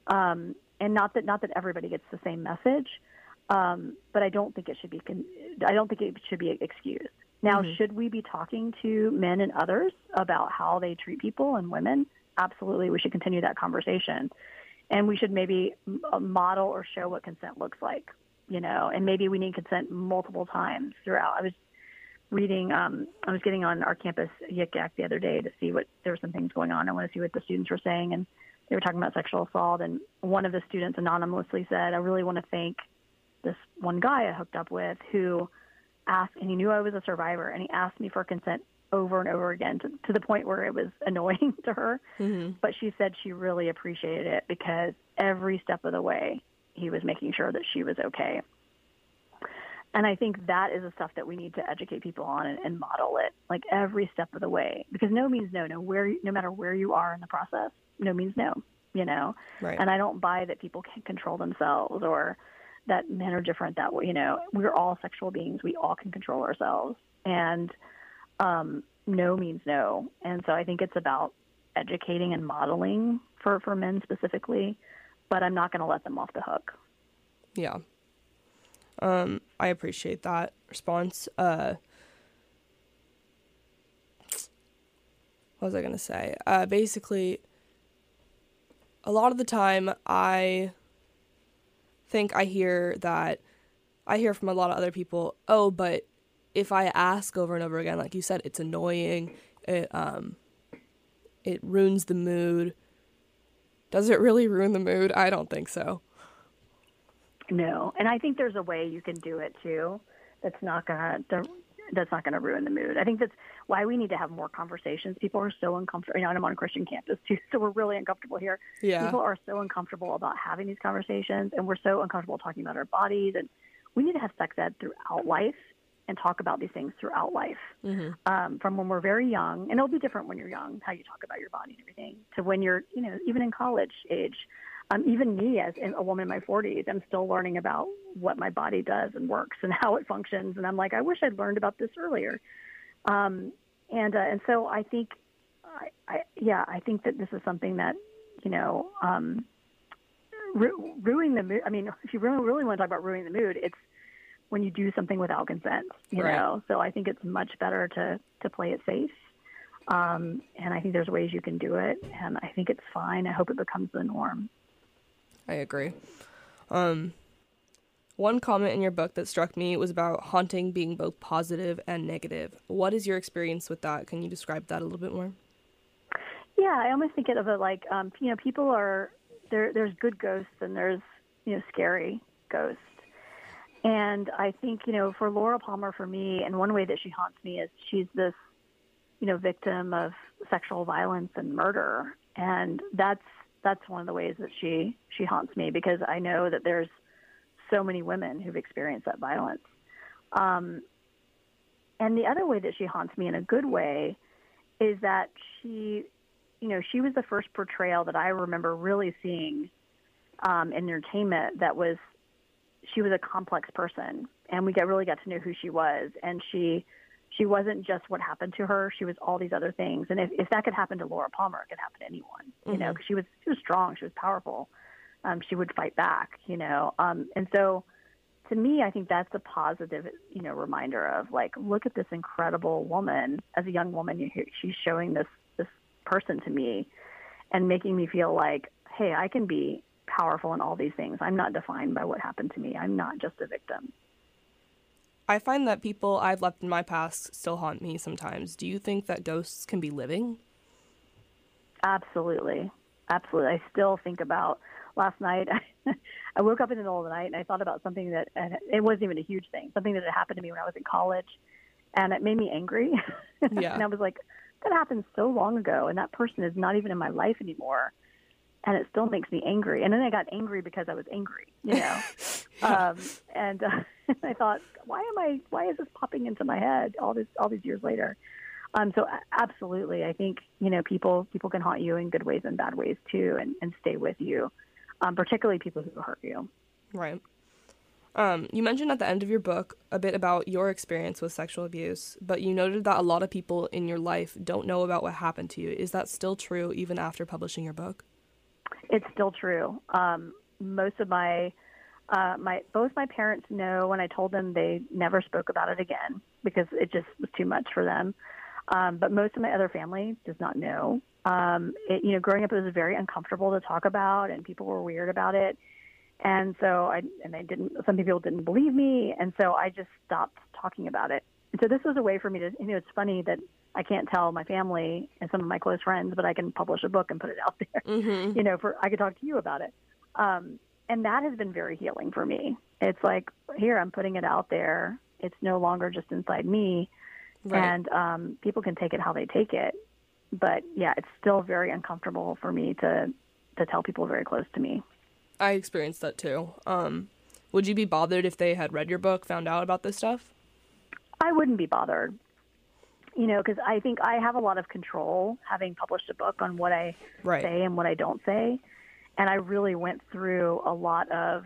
um, and not that not that everybody gets the same message, um, but I don't think it should be con- I don't think it should be excused. Now, Mhm. should we be talking to men and others about how they treat people and women? Absolutely, we should continue that conversation and we should maybe uh, model or show what consent looks like, you know, and maybe we need consent multiple times throughout. I was reading, um, I was getting on our campus Yik Yak the other day to see what there were some things going on. I want to see what the students were saying, and they were talking about sexual assault. And one of the students anonymously said, "I really want to thank this one guy I hooked up with who asked, and he knew I was a survivor, and he asked me for consent." over and over again to, to the point where it was annoying to her Mm-hmm. but she said she really appreciated it because every step of the way he was making sure that she was okay. And I think that is the stuff that we need to educate people on and, and model it like every step of the way because no means no. No where no matter where you are in the process, no means no. You know, Right. and I don't buy that people can't control themselves or that men are different that way. You know, we're all sexual beings. We all can control ourselves, and um, no means no. And so I think it's about educating and modeling for for men specifically. But I'm not going to let them off the hook. Yeah. Um, I appreciate that response. Uh, what was I gonna say? Uh, basically, a lot of the time, I think I hear that I hear from a lot of other people. Oh, but if I ask over and over again, like you said, it's annoying. It um, it ruins the mood. Does it really ruin the mood? I don't think so. No, and I think there's a way you can do it too. That's not gonna that's not gonna ruin the mood. I think that's why we need to have more conversations. People are so uncomfortable. You know, and I'm on a Christian campus too, so we're really uncomfortable here. Yeah. People are so uncomfortable about having these conversations, and we're so uncomfortable talking about our bodies. And we need to have sex ed throughout life and talk about these things throughout life. hmm um, from when we're very young, and it'll be different when you're young, how you talk about your body and everything, to when you're, you know, even in college age. Um, even me, as in a woman in my 40s, I'm still learning about what my body does and works and how it functions. And I'm like, I wish I'd learned about this earlier. Um, and uh, and so I think, I, I yeah, I think that this is something that, you know, um, ru- ruining the mood. I mean, if you really really want to talk about ruining the mood, it's when you do something without consent, you Right. know. So I think it's much better to to play it safe. Um, and I think there's ways you can do it, and I think it's fine. I hope it becomes the norm. I agree. Um, one comment in your book that struck me was about haunting being both positive and negative. What is your experience with that? Can you describe that a little bit more? Yeah, I almost think of it like um, you know, people are there. There's good ghosts and there's you know scary ghosts. And I think you know, for Laura Palmer, for me, and one way that she haunts me is she's this you know victim of sexual violence and murder, and that's that's one of the ways that she she haunts me because I know that there's so many women who've experienced that violence. Um, and the other way that she haunts me in a good way is that she you know, she was the first portrayal that I remember really seeing um, in entertainment that was she was a complex person, and we really got to know who she was, and she she wasn't just what happened to her; she was all these other things. And if, if that could happen to Laura Palmer, it could happen to anyone, you mm-hmm. know, because she was she was strong, she was powerful, um, she would fight back, you know, um, and so to me, I think that's a positive, you know, reminder of like, look at this incredible woman. As a young woman, she's showing this this person to me, and making me feel like, hey, I can be powerful in all these things. I'm not defined by what happened to me. I'm not just a victim. I find that people I've left in my past still haunt me sometimes. Do you think that ghosts can be living? Absolutely. Absolutely. I still think about last night. I woke up in the middle of the night and I thought about something that, and it wasn't even a huge thing, something that had happened to me when I was in college. And it made me angry. Yeah. and I was like, that happened so long ago. And that person is not even in my life anymore and it still makes me angry. And then I got angry because I was angry, you know. yeah. um, and uh, I thought, why am I? Why is this popping into my head all this all these years later? Um, so absolutely, I think you know people people can haunt you in good ways and bad ways too, and, and stay with you, um, particularly people who hurt you. Right. Um, you mentioned at the end of your book a bit about your experience with sexual abuse, but you noted that a lot of people in your life don't know about what happened to you. Is that still true even after publishing your book? It's still true. Um, most of my uh, my both my parents know when I told them they never spoke about it again because it just was too much for them. Um, but most of my other family does not know. Um, it, you know, growing up, it was very uncomfortable to talk about, and people were weird about it. And so I and they didn't. Some people didn't believe me, and so I just stopped talking about it. And so this was a way for me to. You know, it's funny that I can't tell my family and some of my close friends, but I can publish a book and put it out there. Mm-hmm. You know, for I could talk to you about it. Um, and that has been very healing for me. It's like here I'm putting it out there. It's no longer just inside me, right. and um, people can take it how they take it. But yeah, it's still very uncomfortable for me to to tell people very close to me. I experienced that too. Um, would you be bothered if they had read your book, found out about this stuff? I wouldn't be bothered you know, because I think I have a lot of control having published a book on what I right. say and what I don't say. And I really went through a lot of,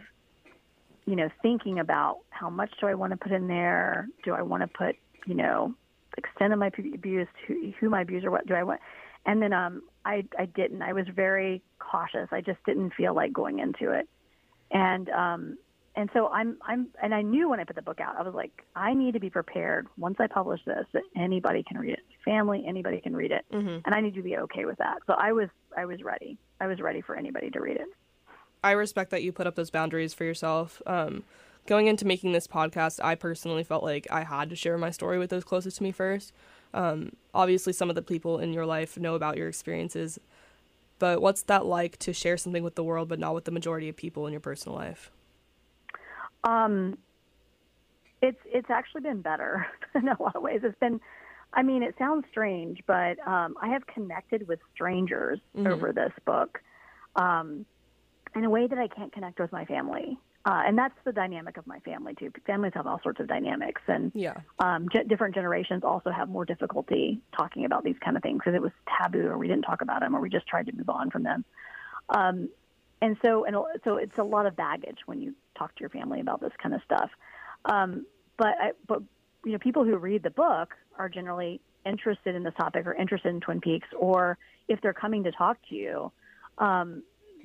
you know, thinking about how much do I want to put in there? Do I want to put, you know, extent of my abuse, who, who my abuser, what do I want? And then um, I, I didn't. I was very cautious. I just didn't feel like going into it. And um, and so I'm I'm and I knew when I put the book out, I was like, I need to be prepared once I publish this that anybody can read it, family, anybody can read it, mm-hmm. and I need to be okay with that. So I was I was ready. I was ready for anybody to read it. I respect that you put up those boundaries for yourself. Um, going into making this podcast, I personally felt like I had to share my story with those closest to me first. Um, obviously, some of the people in your life know about your experiences, but what's that like to share something with the world, but not with the majority of people in your personal life? Um, it's it's actually been better in a lot of ways. It's been, I mean, it sounds strange, but um, I have connected with strangers mm-hmm. over this book um, in a way that I can't connect with my family. Uh, and that's the dynamic of my family too. Families have all sorts of dynamics, and yeah, um, ge- different generations also have more difficulty talking about these kind of things because it was taboo, or we didn't talk about them, or we just tried to move on from them. Um, and so and so it's a lot of baggage when you talk to your family about this kind of stuff. Um, but I, but you know, people who read the book are generally interested in this topic or interested in Twin Peaks, or if they're coming to talk to you, um,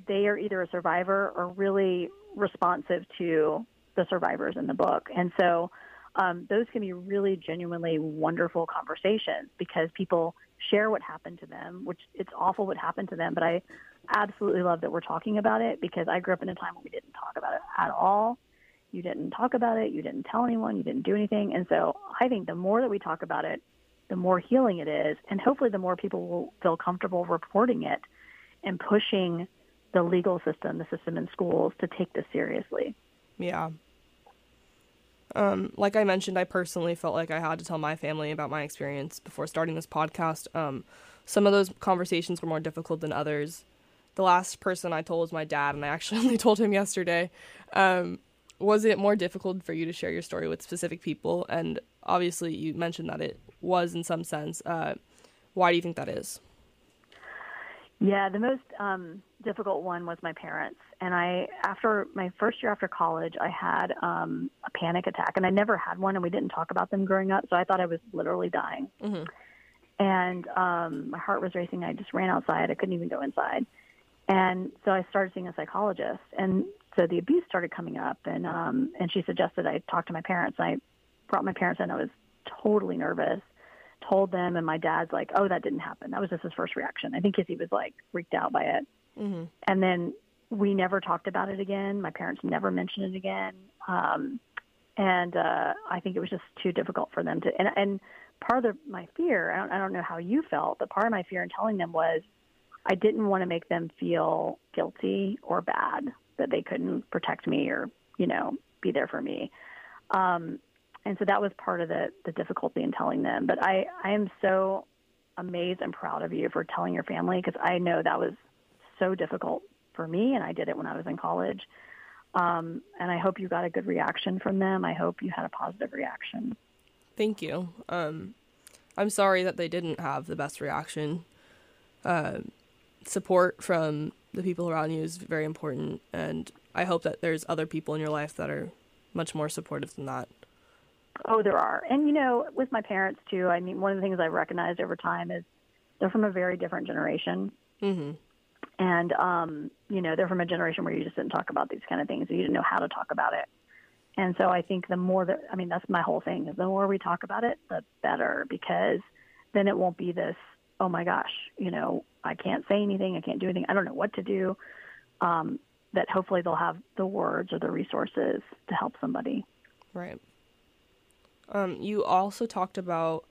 they are either a survivor or really responsive to the survivors in the book, and so. Um, those can be really genuinely wonderful conversations because people share what happened to them, which it's awful what happened to them, but I absolutely love that we're talking about it because I grew up in a time when we didn't talk about it at all. You didn't talk about it, you didn't tell anyone, you didn't do anything. And so I think the more that we talk about it, the more healing it is, and hopefully the more people will feel comfortable reporting it and pushing the legal system, the system in schools to take this seriously. Yeah. Um, like I mentioned, I personally felt like I had to tell my family about my experience before starting this podcast. Um, some of those conversations were more difficult than others the last person I told was my dad, and I actually only told him yesterday. Um, was it more difficult for you to share your story with specific people? And obviously, you mentioned that it was in some sense. Uh, why do you think that is? Yeah, the most um, difficult one was my parents. And I, after my first year after college, I had um, a panic attack, and I never had one, and we didn't talk about them growing up, so I thought I was literally dying. Mm-hmm. And um, my heart was racing. I just ran outside. I couldn't even go inside. And so I started seeing a psychologist, and so the abuse started coming up, and um, and she suggested I talk to my parents. I brought my parents in. I was totally nervous told them, and my dad's like, "Oh, that didn't happen." That was just his first reaction. I think because he was like freaked out by it. Mm-hmm. And then we never talked about it again. My parents never mentioned it again. Um, and uh, I think it was just too difficult for them to. And, and part of the, my fear, I don't, I don't know how you felt, but part of my fear in telling them was I didn't want to make them feel guilty or bad that they couldn't protect me or you know be there for me. Um, and so that was part of the the difficulty in telling them. But I I am so amazed and proud of you for telling your family because I know that was so difficult for me, and I did it when I was in college. Um, and I hope you got a good reaction from them. I hope you had a positive reaction. Thank you. Um, I'm sorry that they didn't have the best reaction. Uh, support from the people around you is very important, and I hope that there's other people in your life that are much more supportive than that. Oh, there are. And, you know, with my parents, too, I mean, one of the things I've recognized over time is they're from a very different generation. Mm-hmm. And, um, you know, they're from a generation where you just didn't talk about these kind of things. You didn't know how to talk about it. And so I think the more that, I mean, that's my whole thing is the more we talk about it, the better, because then it won't be this, oh my gosh, you know, I can't say anything. I can't do anything. I don't know what to do. Um, that hopefully they'll have the words or the resources to help somebody. Right. Um, you also talked about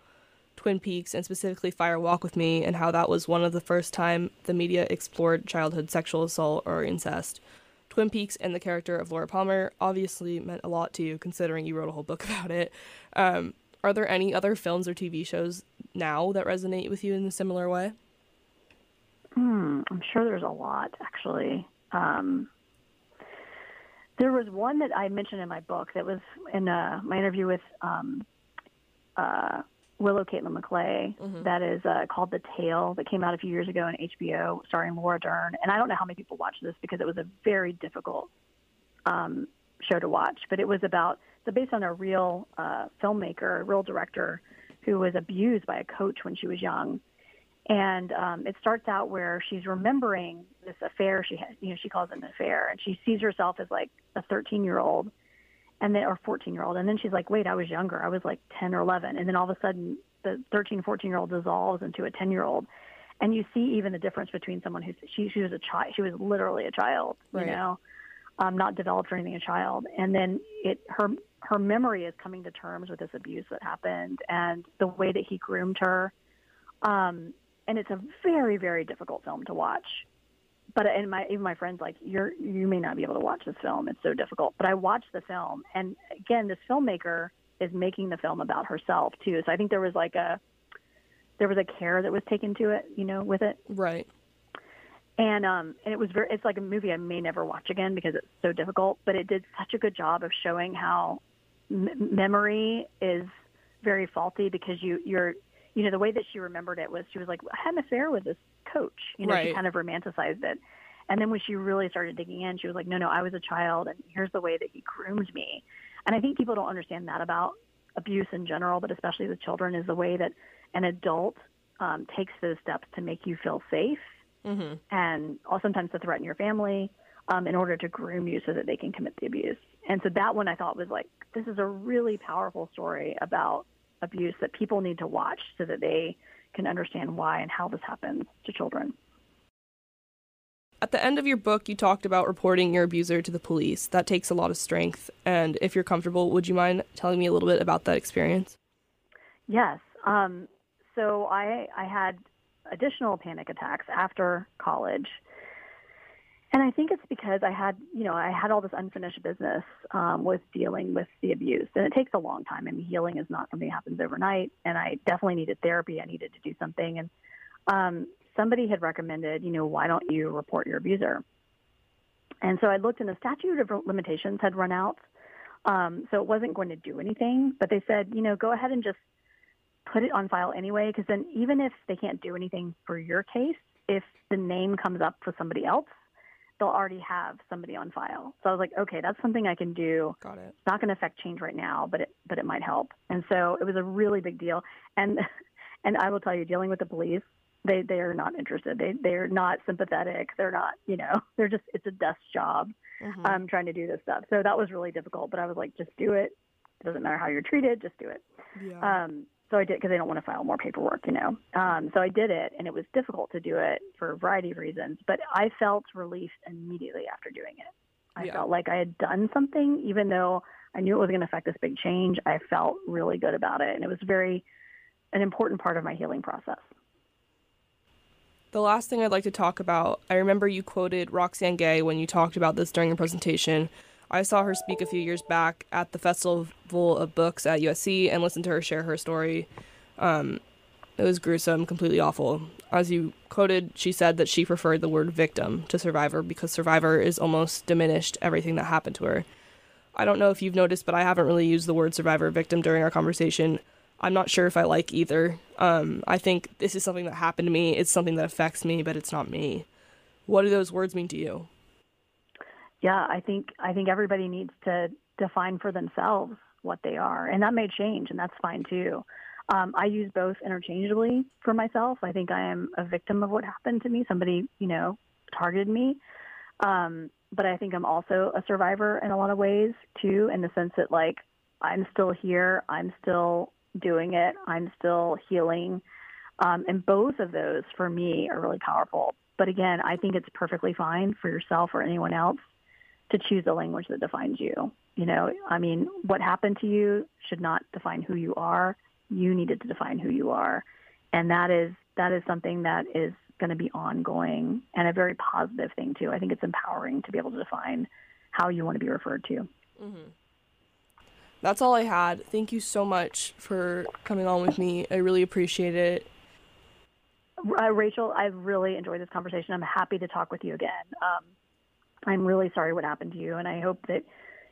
Twin Peaks and specifically Fire Walk with Me and how that was one of the first time the media explored childhood sexual assault or incest. Twin Peaks and the character of Laura Palmer obviously meant a lot to you, considering you wrote a whole book about it. Um, are there any other films or TV shows now that resonate with you in a similar way? Hmm, I'm sure there's a lot, actually. Um, there was one that I mentioned in my book that was in uh, my interview with um, uh, Willow Catelyn Maclay Mhm. that is uh, called The Tale that came out a few years ago on HBO starring Laura Dern. And I don't know how many people watched this because it was a very difficult um, show to watch, but it was about, so based on a real uh, filmmaker, a real director who was abused by a coach when she was young. And um, it starts out where she's remembering this affair she had, you know, she calls it an affair, and she sees herself as like a 13 year old and then or 14 year old and then she's like wait i was younger. I was like 10 or 11 and then all of a sudden the 13 14 year old dissolves into a 10 year old and you see even the difference between someone who's she she was a child she was literally a child Right. you know um not developed or anything a child. And then it her her memory is coming to terms with this abuse that happened and the way that he groomed her. Um and it's a very very difficult film to watch. But and my even my friends like you're you may not be able to watch this film. It's so difficult. But i watched the film. And again this filmmaker is making the film about herself too. So i think there was like a there was a care that was taken to it you know with it. Right. and um and it was very it's like a movie i may never watch again because it's so difficult. But it did such a good job of showing how m- memory is very faulty because you you're you know the way that she remembered it was she was like i had an affair with this coach you know she kind of romanticized it and then when she really started digging in she was like no no i was a child and here's the way that he groomed me and i think people don't understand that about abuse in general but especially with children is the way that an adult um, takes those steps to make you feel safe Mm-hmm. and or sometimes to threaten your family um, in order to groom you so that they can commit the abuse. And so that one I thought was like, this is a really powerful story about abuse that people need to watch so that they can understand why and how this happens to children. At the end of your book, you talked about reporting your abuser to the police. That takes a lot of strength. And if you're comfortable, would you mind telling me a little bit about that experience? Yes. Um, so I I had additional panic attacks after college. And I think it's because I had, you know, I had all this unfinished business um, with dealing with the abuse, and it takes a long time. I mean, healing is not something that happens overnight, and I definitely needed therapy. I needed to do something, and um, somebody had recommended, you know, why don't you report your abuser? And so I looked, and the statute of limitations had run out, um, so it wasn't going to do anything. But they said, you know, go ahead and just put it on file anyway, because then even if they can't do anything for your case, if the name comes up for somebody else, they'll already have somebody on file. So I was like, okay, that's something I can do. Got it. It's not going to affect change right now, but it but it might help. And so it was a really big deal. And and I will tell you, dealing with the police, they they are not interested. They they're not sympathetic. They're not, you know, they're just it's a desk job. Mhm. Um, trying to do this stuff. So that was really difficult. But I was like, just do it. It doesn't matter how you're treated, just do it. yeah. Um, so I did because they don't want to file more paperwork, you know. Um, so I did it, and it was difficult to do it for a variety of reasons. But I felt relief immediately after doing it. I Yeah. felt like I had done something, even though I knew it was going to affect this big change. I felt really good about it, and it was very an important part of my healing process. The last thing I'd like to talk about, I remember you quoted Roxane Gay when you talked about this during your presentation. I saw her speak a few years back at the Festival of Books at USC and listened to her share her story. Um, it was gruesome, completely awful. As you quoted, she said that she preferred the word victim to survivor because survivor is almost diminished everything that happened to her. I don't know if you've noticed, but I haven't really used the word survivor or victim during our conversation. I'm not sure if I like either. Um, I think this is something that happened to me. It's something that affects me, but it's not me. What do those words mean to you? Yeah, I think I think everybody needs to define for themselves what they are, and that may change, and that's fine too. Um, I use both interchangeably for myself. I think I am a victim of what happened to me. Somebody, you know, targeted me, um, but I think I'm also a survivor in a lot of ways too, in the sense that like I'm still here, I'm still doing it, I'm still healing, um, and both of those for me are really powerful. But again, I think it's perfectly fine for yourself or anyone else to choose a language that defines you. You know, I mean, what happened to you should not define who you are. You needed to define who you are. And that is that is something that is going to be ongoing and a very positive thing too. I think it's empowering to be able to define how you want to be referred to. Mhm. That's all I had. Thank you so much for coming on with me. I really appreciate it. Uh, Rachel, I've really enjoyed this conversation. I'm happy to talk with you again. Um, I'm really sorry what happened to you, and I hope that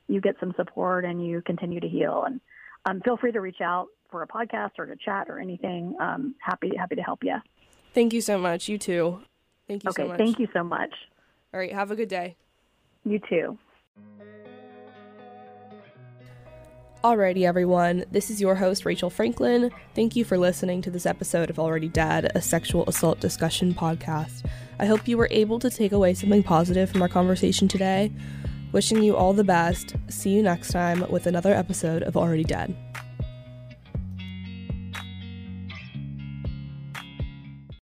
you get some support and you continue to heal. And um, feel free to reach out for a podcast or to chat or anything. Um, happy happy to help you. Thank you so much. You too. Thank you okay, so much. thank you so much. All right, have a good day. You too. Alrighty, everyone. This is your host, Rachel Franklin. Thank you for listening to this episode of Already Dead, a sexual assault discussion podcast. I hope you were able to take away something positive from our conversation today. Wishing you all the best. See you next time with another episode of Already Dead.